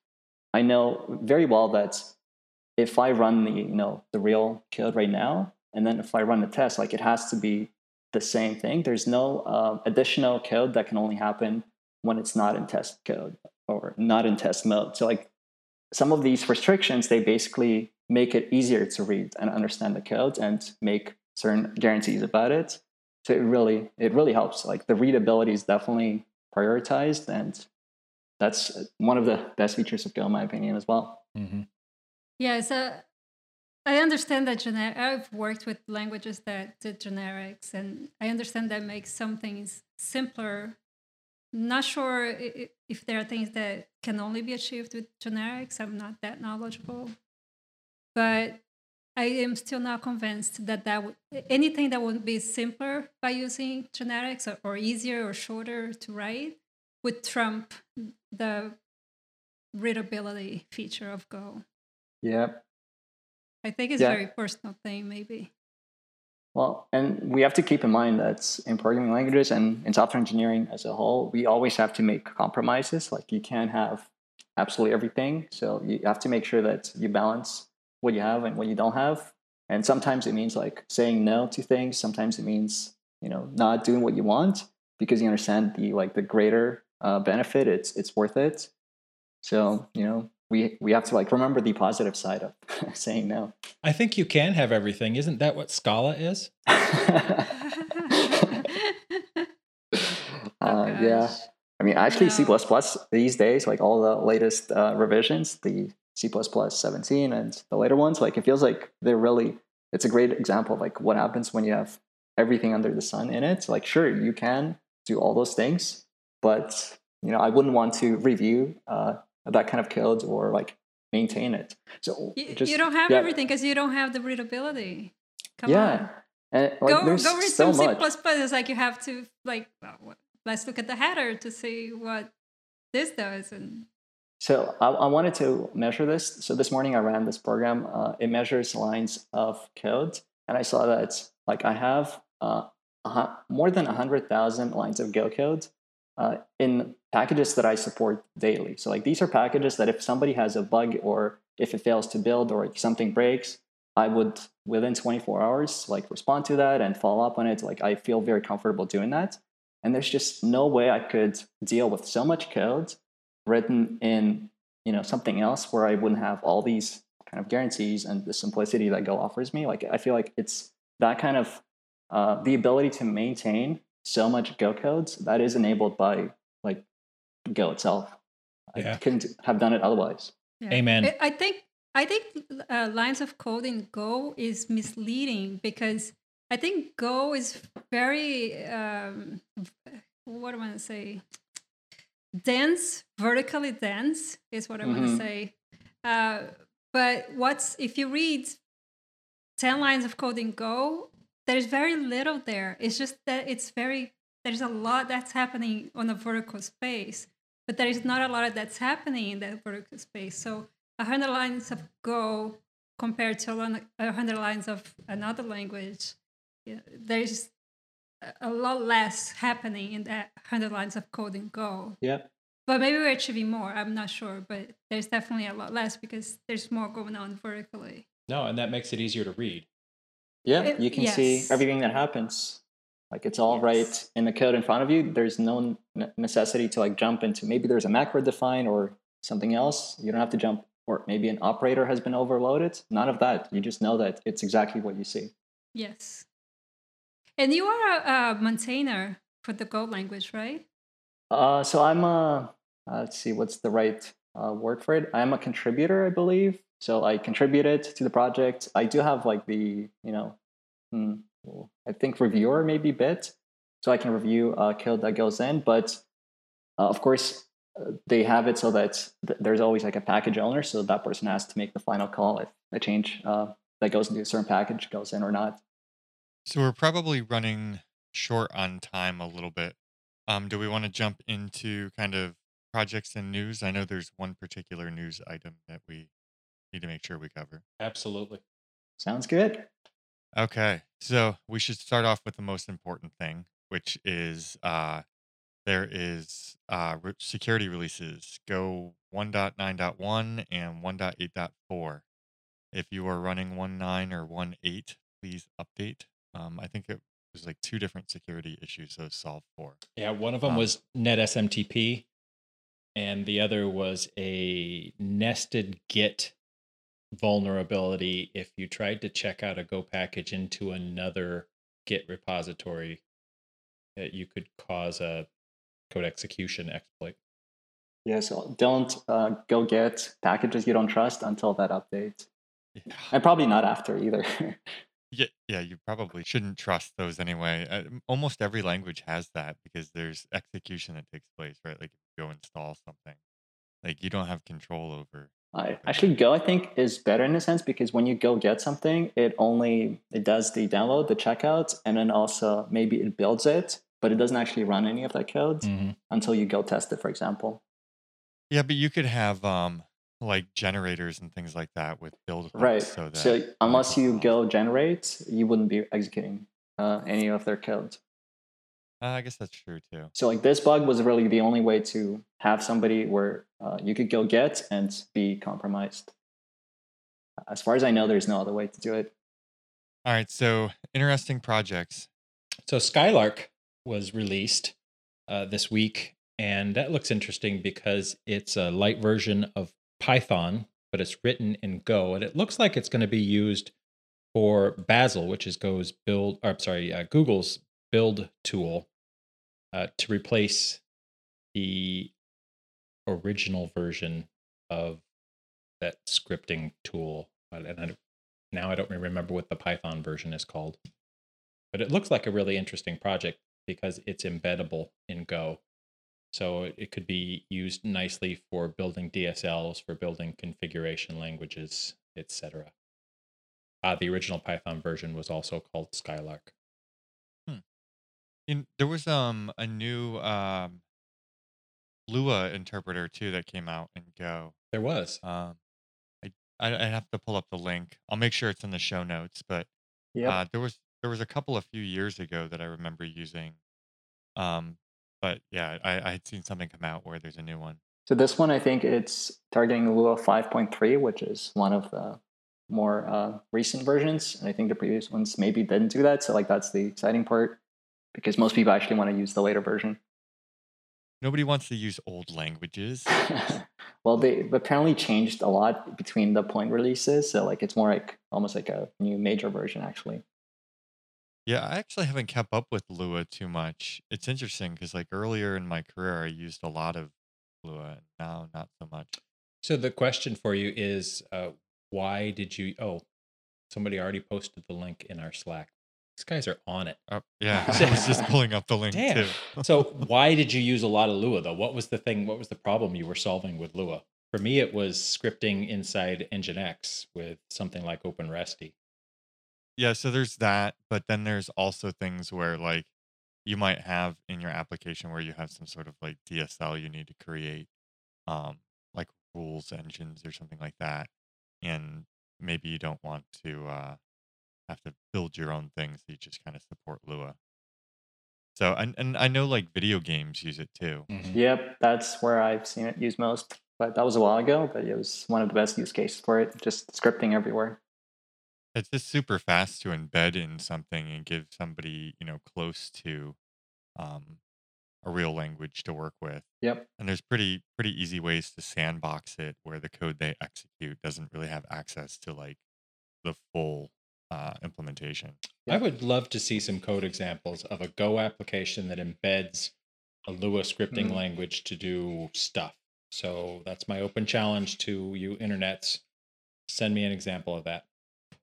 I know very well that if I run the you know the real code right now, and then if I run the test, like it has to be the same thing. There's no uh, additional code that can only happen when it's not in test code or not in test mode. So like some of these restrictions, they basically make it easier to read and understand the code and make certain guarantees about it. So it really, it really helps. Like the readability is definitely prioritized and that's one of the best features of Go, in my opinion, as well. hmm Yeah, so I understand that gener- I've worked with languages that did generics, and I understand that makes some things simpler. Not sure if there are things that can only be achieved with generics. I'm not that knowledgeable, but I am still not convinced that that would anything that would be simpler by using generics or, or easier or shorter to write would trump the readability feature of Go. Yeah. I think it's Yeah. a very personal thing, maybe. Well, and we have to keep in mind that in programming languages and in software engineering as a whole, we always have to make compromises. Like you can't have absolutely everything. So you have to make sure that you balance what you have and what you don't have. And sometimes it means like saying no to things. Sometimes it means, you know, not doing what you want because you understand the like the greater uh, benefit. It's it's worth it. So, you know, we we have to like remember the positive side of saying no. I think you can have everything. Isn't that what Scala is? uh, yeah. I mean, actually, C++ No. these days, like all the latest uh, revisions, the C++ 17 and the later ones, like it feels like they're really, it's a great example of like what happens when you have everything under the sun in it. Like, sure, you can do all those things, but, you know, I wouldn't want to review uh, that kind of code or like maintain it. So You, just, you don't have yeah, everything because you don't have the readability. Come yeah. on. And like, go go read so some much. C++. It's like you have to, like, well, let's look at the header to see what this does. And So I, I wanted to measure this. So this morning I ran this program. Uh, it measures lines of code, and I saw that like I have uh, more than hundred thousand lines of Go code uh, in packages that I support daily. So like these are packages that if somebody has a bug or if it fails to build or something breaks, I would within 24 hours like respond to that and follow up on it. Like I feel very comfortable doing that. And there's just no way I could deal with so much code written in you know something else where I wouldn't have all these kind of guarantees and the simplicity that Go offers me. Like I feel like it's that kind of uh, the ability to maintain so much Go codes that is enabled by Go itself. Yeah. I couldn't have done it otherwise. yeah. Amen. I- I think I think uh, lines of code in Go is misleading because I think Go is very um, what do I want to say? Dense, vertically dense is what I want to say. Uh, but what's if you read ten lines of code in Go, there's very little there. It's just that it's very there's a lot that's happening on a vertical space, but there is not a lot of that's happening in that vertical space. So a hundred lines of Go compared to a hundred lines of another language, yeah, there's a- a lot less happening in that hundred lines of code in Go. Yeah. But maybe we're achieving more. I'm not sure, but there's definitely a lot less because there's more going on vertically. No, and that makes it easier to read. Yeah, It- you can see everything that happens. Like it's all right Yes. in the code in front of you. There's no necessity to like jump into maybe there's a macro defined or something else. You don't have to jump or maybe an operator has been overloaded. None of that. You just know that it's exactly what you see. Yes. And you are a, a maintainer for the Go language, right? Uh, so I'm a uh, let's see what's the right uh, word for it. I'm a contributor, I believe. So I contributed to the project. I do have like the you know, hmm, I think reviewer maybe bit, so I can review uh, Kill that goes in. But uh, of course, uh, they have it so that th- there's always like a package owner, so that person has to make the final call if a change uh, that goes into a certain package goes in or not. So we're probably running short on time a little bit. Um, do we want to jump into kind of projects and news? I know there's one particular news item that we need to make sure we cover. Absolutely. Sounds good. Okay, so we should start off with the most important thing, which is uh, there is uh, re- security releases Go 1.9.1 and 1.8.4. If you are running 1.9 or 1.8, please update. Um, I think it was like two different security issues those solved for. Yeah, one of them Um, was NetSMTP, and the other was a nested Git vulnerability. If you tried to check out a Go package into another Git repository, that you could cause a code execution exploit. Yeah, so don't uh, go get packages you don't trust until that update, Yeah. and probably not after either. Yeah, yeah, you probably shouldn't trust those anyway. Uh, almost every language has that because there's execution that takes place, right? Like if you go install something, like you don't have control over. I, actually, Go I think is better in a sense because when you go get something, it only it does the download, the checkout, and then also maybe it builds it, but it doesn't actually run any of that code Mhm. until you go test it, for example. Yeah, but you could have um like generators and things like that with build Right. so that So unless you go generate, you wouldn't be executing uh, any of their code. Uh, I guess that's true too. So like this bug was really the only way to have somebody where uh, you could go get and be compromised. As far as I know, there's no other way to do it. All right, so interesting projects. So Skylark was released uh, this week, and that looks interesting because it's a light version of Python, but it's written in Go, and it looks like it's going to be used for Bazel, which is Go's build. Or, I'm sorry, uh, Google's build tool uh, to replace the original version of that scripting tool. And I now I don't remember what the Python version is called but it looks like a really interesting project because it's embeddable in Go. So it- could be used nicely for building DSLs, for building configuration languages, etc. Uh, the original Python version was also called Skylark. In, there was um a new um Lua interpreter too that came out in Go. There was. Um, I I I have to pull up the link. I'll make sure it's in the show notes. But yeah, uh, there was there was a couple a few years ago that I remember using. Um, but yeah, I I had seen something come out where there's a new one. So this one, I think it's targeting Lua 5.3, which is one of the more uh, recent versions. And I think the previous ones maybe didn't do that. So like that's the exciting part because most people actually want to use the later version. Nobody wants to use old languages. well, they apparently changed a lot between the point releases. So like it's more like almost like a new major version actually. Yeah, I actually haven't kept up with Lua too much. It's interesting because like earlier in my career, I used a lot of Lua, now not so much. So the question for you is uh, why did you? Oh, somebody already posted the link in our Slack. These guys are on it. Oh, yeah, I was just pulling up the link Damn. too. So why did you use a lot of Lua though? What was the thing? What was the problem you were solving with Lua? For me, it was scripting inside Nginx with something like OpenResty. Yeah, so there's that, but then there's also things where like you might have in your application where you have some sort of like DSL you need to create, um, like rules engines or something like that, and maybe you don't want to uh, have to build your own things. You just kind of support Lua. So and and I know like video games use it too. Yep, that's where I've seen it used most. But that was a while ago, but it was one of the best use cases for it, just scripting everywhere. It's just super fast to embed in something and give somebody you know close to um, a real language to work with. Yep. And there's pretty pretty easy ways to sandbox it where the code they execute doesn't really have access to like the full uh, implementation. I would love to see some code examples of a Go application that embeds a Lua scripting Mm. language to do stuff. So that's my open challenge to you internets. Send me an example of that.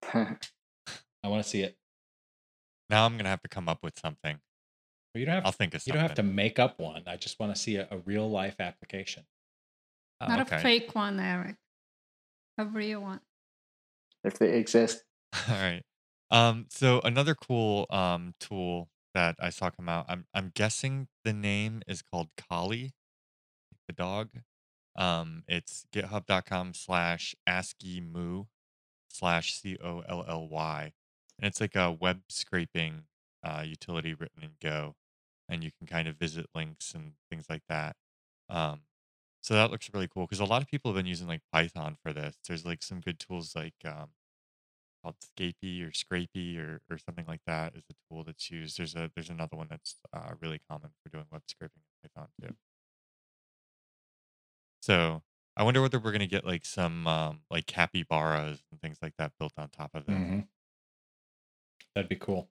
I want to see it. Now I'm gonna have to come up with something. Well, You don't have I'll think of something. you don't have to make up one. I just want to see a, a real life application. Oh, Not okay. a fake one, Eric. A real one. if they exist. All right. Um, so another cool um tool that I saw come out, I'm I'm guessing the name is called Colly, the dog. Um, it's github.com slash ASCII moo slash C O L L Y. And it's like a web scraping uh, utility written in Go. And you can kind of visit links and things like that. Um, so that looks really cool because a lot of people have been using like Python for this. There's like some good tools like um, called Scapy or Scrapey or, or something like that is a tool that's used. There's a there's another one that's uh, really common for doing web scraping in Python too. So I wonder whether we're gonna get like some um, like capybaras and things like that built on top of them. That'd be cool.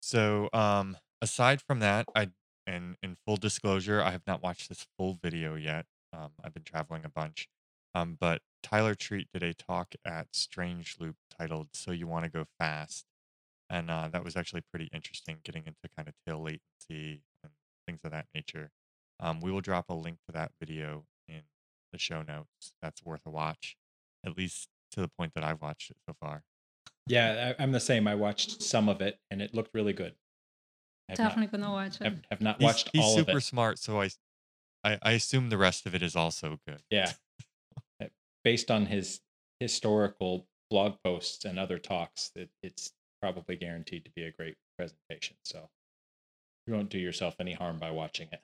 So um, aside from that, I and in full disclosure, I have not watched this full video yet. Um, I've been traveling a bunch. Um, but Tyler Treat did a talk at Strange Loop titled "So You Want to Go Fast," and uh, that was actually pretty interesting, getting into kind of tail latency and things of that nature. Um, we will drop a link to that video in the show notes. That's worth a watch, at least to the point that I've watched it so far. Yeah, I, I'm the same. I watched some of it and it looked really good. I have not- Definitely gonna watch it. have, have not He's, watched he's all super of it. smart, so I, I, I assume the rest of it is also good. Yeah. Based on his historical blog posts and other talks, it, it's probably guaranteed to be a great presentation. So you won't do yourself any harm by watching it.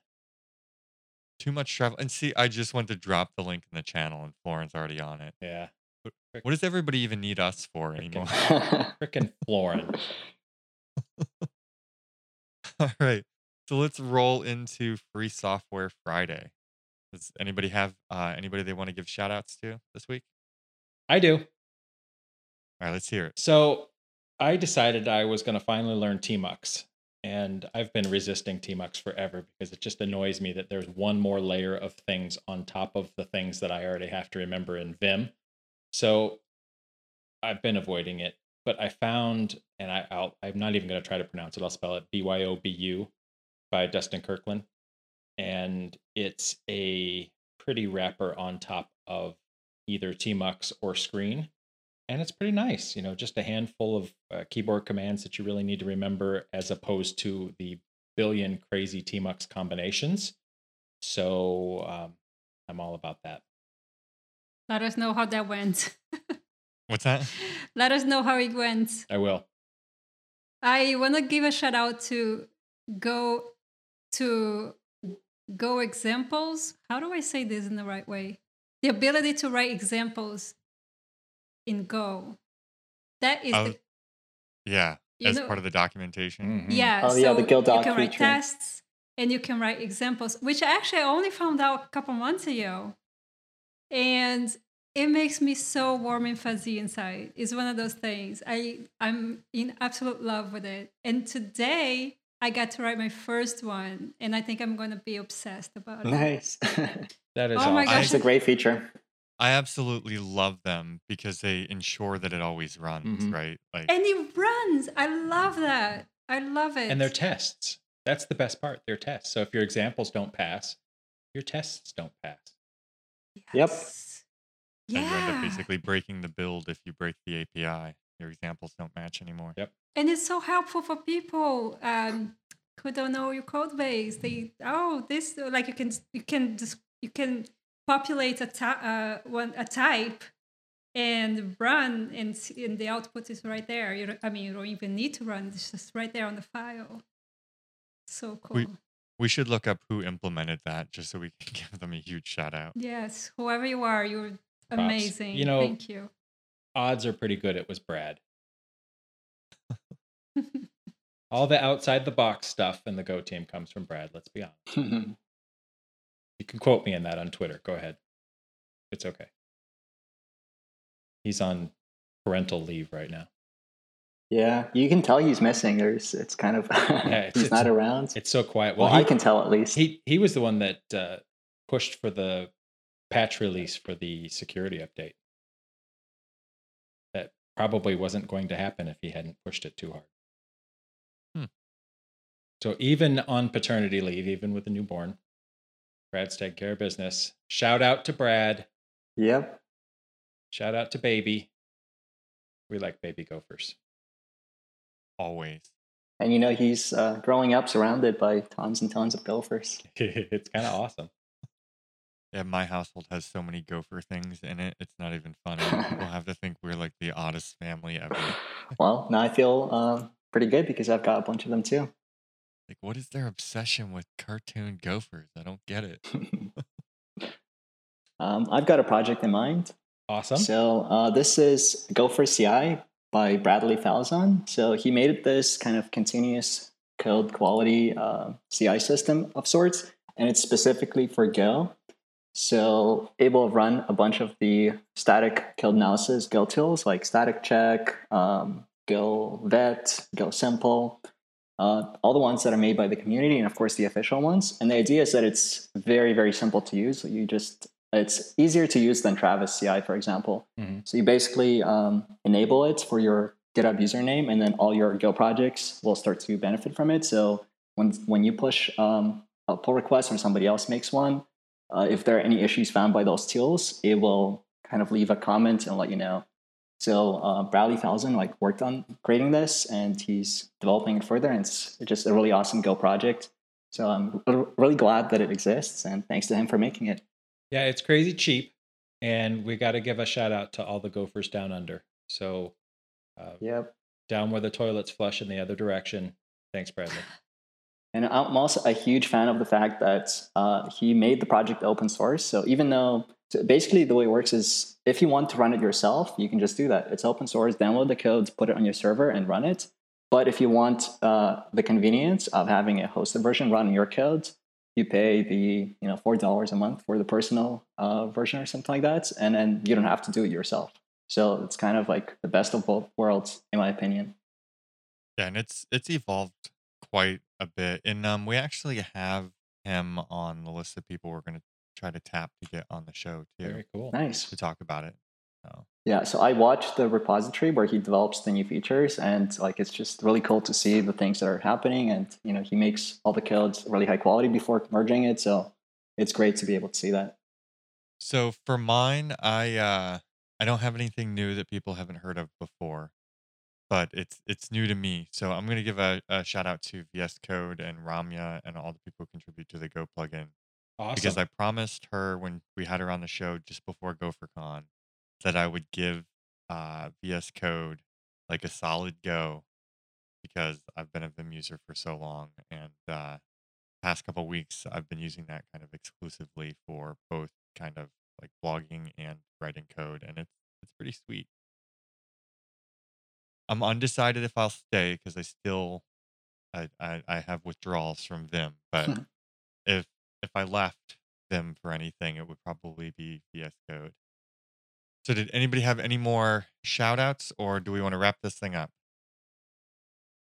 Too much travel, and see, I just went to drop the link in the channel, and Florin's already on it. Yeah. What does everybody even need us for anymore? Frickin' Florin. All right. So let's roll into Free Software Friday. Does anybody have uh, anybody they want to give shout outs to this week? I do. All right, let's hear it. So I decided I was going to finally learn Tmux. And I've been resisting Tmux forever because it just annoys me that there's one more layer of things on top of the things that I already have to remember in Vim. So I've been avoiding it. But I found, and I, I'll, I'm not even going to try to pronounce it. I'll spell it B Y O B U by Dustin Kirkland. And it's a pretty wrapper on top of either Tmux or Screen and it's pretty nice. You know, just a handful of uh, keyboard commands that you really need to remember, as opposed to the billion crazy Tmux combinations. So um, I'm all about that. Let us know how that went. What's that? Let us know how it went. I will. I want to give a shout out to go to go examples. How do I say this in the right way? The ability to write examples in Go. That is Oh, the, Yeah, as know, part of the documentation. Mhm. yeah. Oh, so yeah, the Guild you can write feature. tests and you can write examples, which I actually I only found out a couple months ago, and it makes me so warm and fuzzy inside. It's one of those things. I I'm in absolute love with it, and today I got to write my first one, and I think I'm going to be obsessed about it. nice. That is Oh my awesome. gosh. It's a great feature. I absolutely love them because they ensure that it always runs, Mhm. right? Like And it runs. I love that. I love it. And they're tests. That's the best part. They're tests. So if your examples don't pass, your tests don't pass. Yep. Yes. and you end up basically breaking the build if you break the API. Your examples don't match anymore. Yep. And it's so helpful for people um, who don't know your code base. They oh this like you can you can just you can populate a ty- uh, one a type and run and, s- and the output is right there. You I mean you don't even need to run. It's just right there on the file. So cool. We- We should look up who implemented that just so we can give them a huge shout out. yes, whoever you are, you're Props. amazing. You know- Thank you. Odds are pretty good it was Brad. All the outside the box stuff in the Go team comes from Brad. Let's be honest. You can quote me in that on Twitter. Go ahead. It's okay. He's on parental leave right now. yeah, you can tell he's missing. There's, it's kind of it's- he's it's- not around. It's so quiet. well, Well, I he, can tell at least. he he was the one that uh, pushed for the patch release for the security update. That probably wasn't going to happen if he hadn't pushed it too hard. So even on paternity leave, even with a newborn, Brad's taking care of business. Shout out to Brad. yep. Shout out to Baby. We like baby gophers. Always. And you know he's uh, growing up surrounded by tons and tons of gophers. it's kind of awesome. Yeah, my household has so many gopher things in it. It's not even funny. People have to think we're like the oddest family ever. Well, now I feel uh, pretty good because I've got a bunch of them too. Like, what is their obsession with cartoon gophers? I don't get it. um, I've got a project in mind. Awesome. So uh, this is Gopher CI by Bradley Falzon. So he made this kind of continuous code quality uh, CI system of sorts, and it's specifically for Go. So able to run a bunch of the static code analysis Go tools like static check, um, Go vet, Go simple, uh, all the ones that are made by the community, and of course the official ones. And the idea is that it's very, very simple to use. You just it's easier to use than Travis CI, for example. Mhm. So you basically um, enable it for your GitHub username, and then all your Go projects will start to benefit from it. So when when you push um, a pull request or somebody else makes one, uh, if there are any issues found by those tools, it will kind of leave a comment and let you know. So uh, Bradley Falzon like worked on creating this, and he's developing it further, and it's just a really awesome Go project. So I'm r- really glad that it exists, and thanks to him for making it. Yeah, it's crazy cheap, and we got to give a shout out to all the gophers down under. So, uh, Yep. down where the toilets flush in the other direction. Thanks, Bradley. And I'm also a huge fan of the fact that uh, he made the project open source. So even though so basically the way it works is if you want to run it yourself, you can just do that. It's open source, download the codes, put it on your server, and run it. But if you want uh, the convenience of having a hosted version run your codes, you pay the you know four dollars a month for the personal uh, version or something like that, and then you don't have to do it yourself. So it's kind of like the best of both worlds, in my opinion. Yeah, and it's it's evolved quite a bit. And um we actually have him on the list of people we're gonna try to tap to get on the show too Very cool. Nice. to talk about it. So Yeah, so I watched the repository where he develops the new features, and like it's just really cool to see the things that are happening. And you know, he makes all the codes really high quality before merging it, so it's great to be able to see that. So for mine, I uh I don't have anything new that people haven't heard of before, but it's it's new to me. So I'm gonna give a, a shout out to VS Code and Ramya and all the people who contribute to the Go plugin Awesome. because I promised her when we had her on the show just before GopherCon that I would give uh, VS Code like a solid go because I've been a Vim user for so long and uh, past couple weeks I've been using that kind of exclusively for both kind of like blogging and writing code and it's it's pretty sweet. I'm undecided if I'll stay because I still I, I I have withdrawals from Vim, but Hmm. if if I left them for anything, it would probably be VS Code. So did anybody have any more shout outs or do we want to wrap this thing up?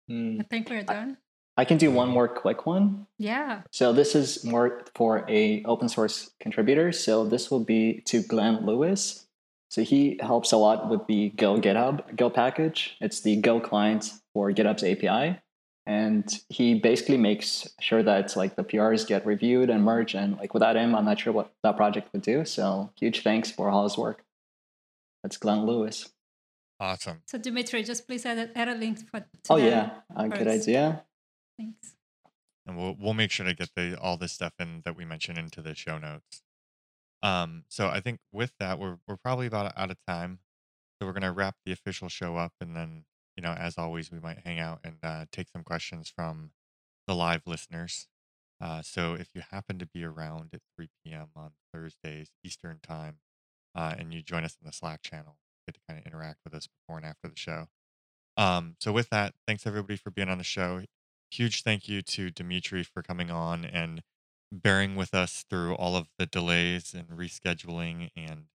Hmm. I think we're done. I can do one more quick one. Yeah. So this is more for a open source contributor. So this will be to Glenn Lewis. So he helps a lot with the Go GitHub Go package. It's the Go client for GitHub's API. And he basically makes sure that like the PRs get reviewed and merged. And like without him, I'm not sure what that project would do. So huge thanks for all his work. That's Glenn Lewis. Awesome. So Dimitri, just please add a, add a link for. To Oh yeah, a good idea. Thanks. And we'll we'll make sure to get the all this stuff in that we mentioned into the show notes. Um, so I think with that we're we're probably about out of time. So we're gonna wrap the official show up and then, you know, as always we might hang out and uh, take some questions from the live listeners. Uh, so if you happen to be around at 3 p.m. on Thursdays Eastern time, uh, and you join us in the Slack channel, get to kind of interact with us before and after the show. Um, so with that, thanks everybody for being on the show. Huge thank you to Dimitri for coming on and bearing with us through all of the delays and rescheduling and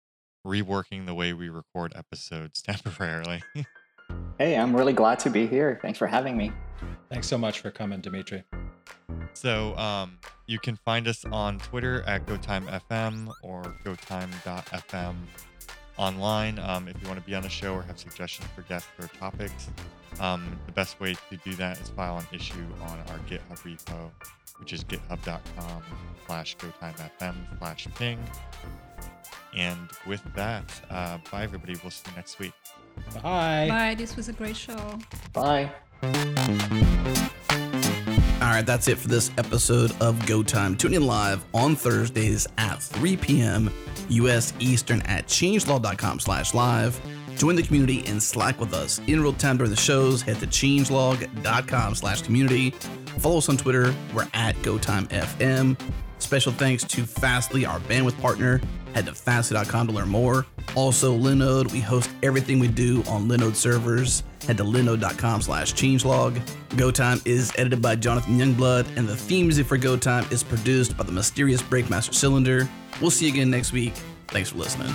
reworking the way we record episodes temporarily. Hey, I'm really glad to be here. Thanks for having me. Thanks so much for coming, Dimitri. So um, you can find us on Twitter at GoTimeFM or GoTime.fm online. Um, if you want to be on the show or have suggestions for guests or topics, um, the best way to do that is file an issue on our GitHub repo, which is github.com slash GoTimeFM slash ping. And with that, uh, bye everybody. We'll see you next week. Bye. Bye. This was a great show. Bye. All right, that's it for this episode of Go Time. Tune in live on Thursdays at 3 p.m. U.S. Eastern at changelog.com slash live. Join the community and Slack with us in real time during the shows. Head to changelog.com slash community. Follow us on Twitter. We're at GoTimeFM. Special thanks to Fastly, our bandwidth partner. Head to fastly.com to learn more. Also, Linode. We host everything we do on Linode servers. Head to linode.com slash changelog. GoTime is edited by Jonathan Youngblood, and the theme music for GoTime is produced by the mysterious Breakmaster Cylinder. We'll see you again next week. Thanks for listening.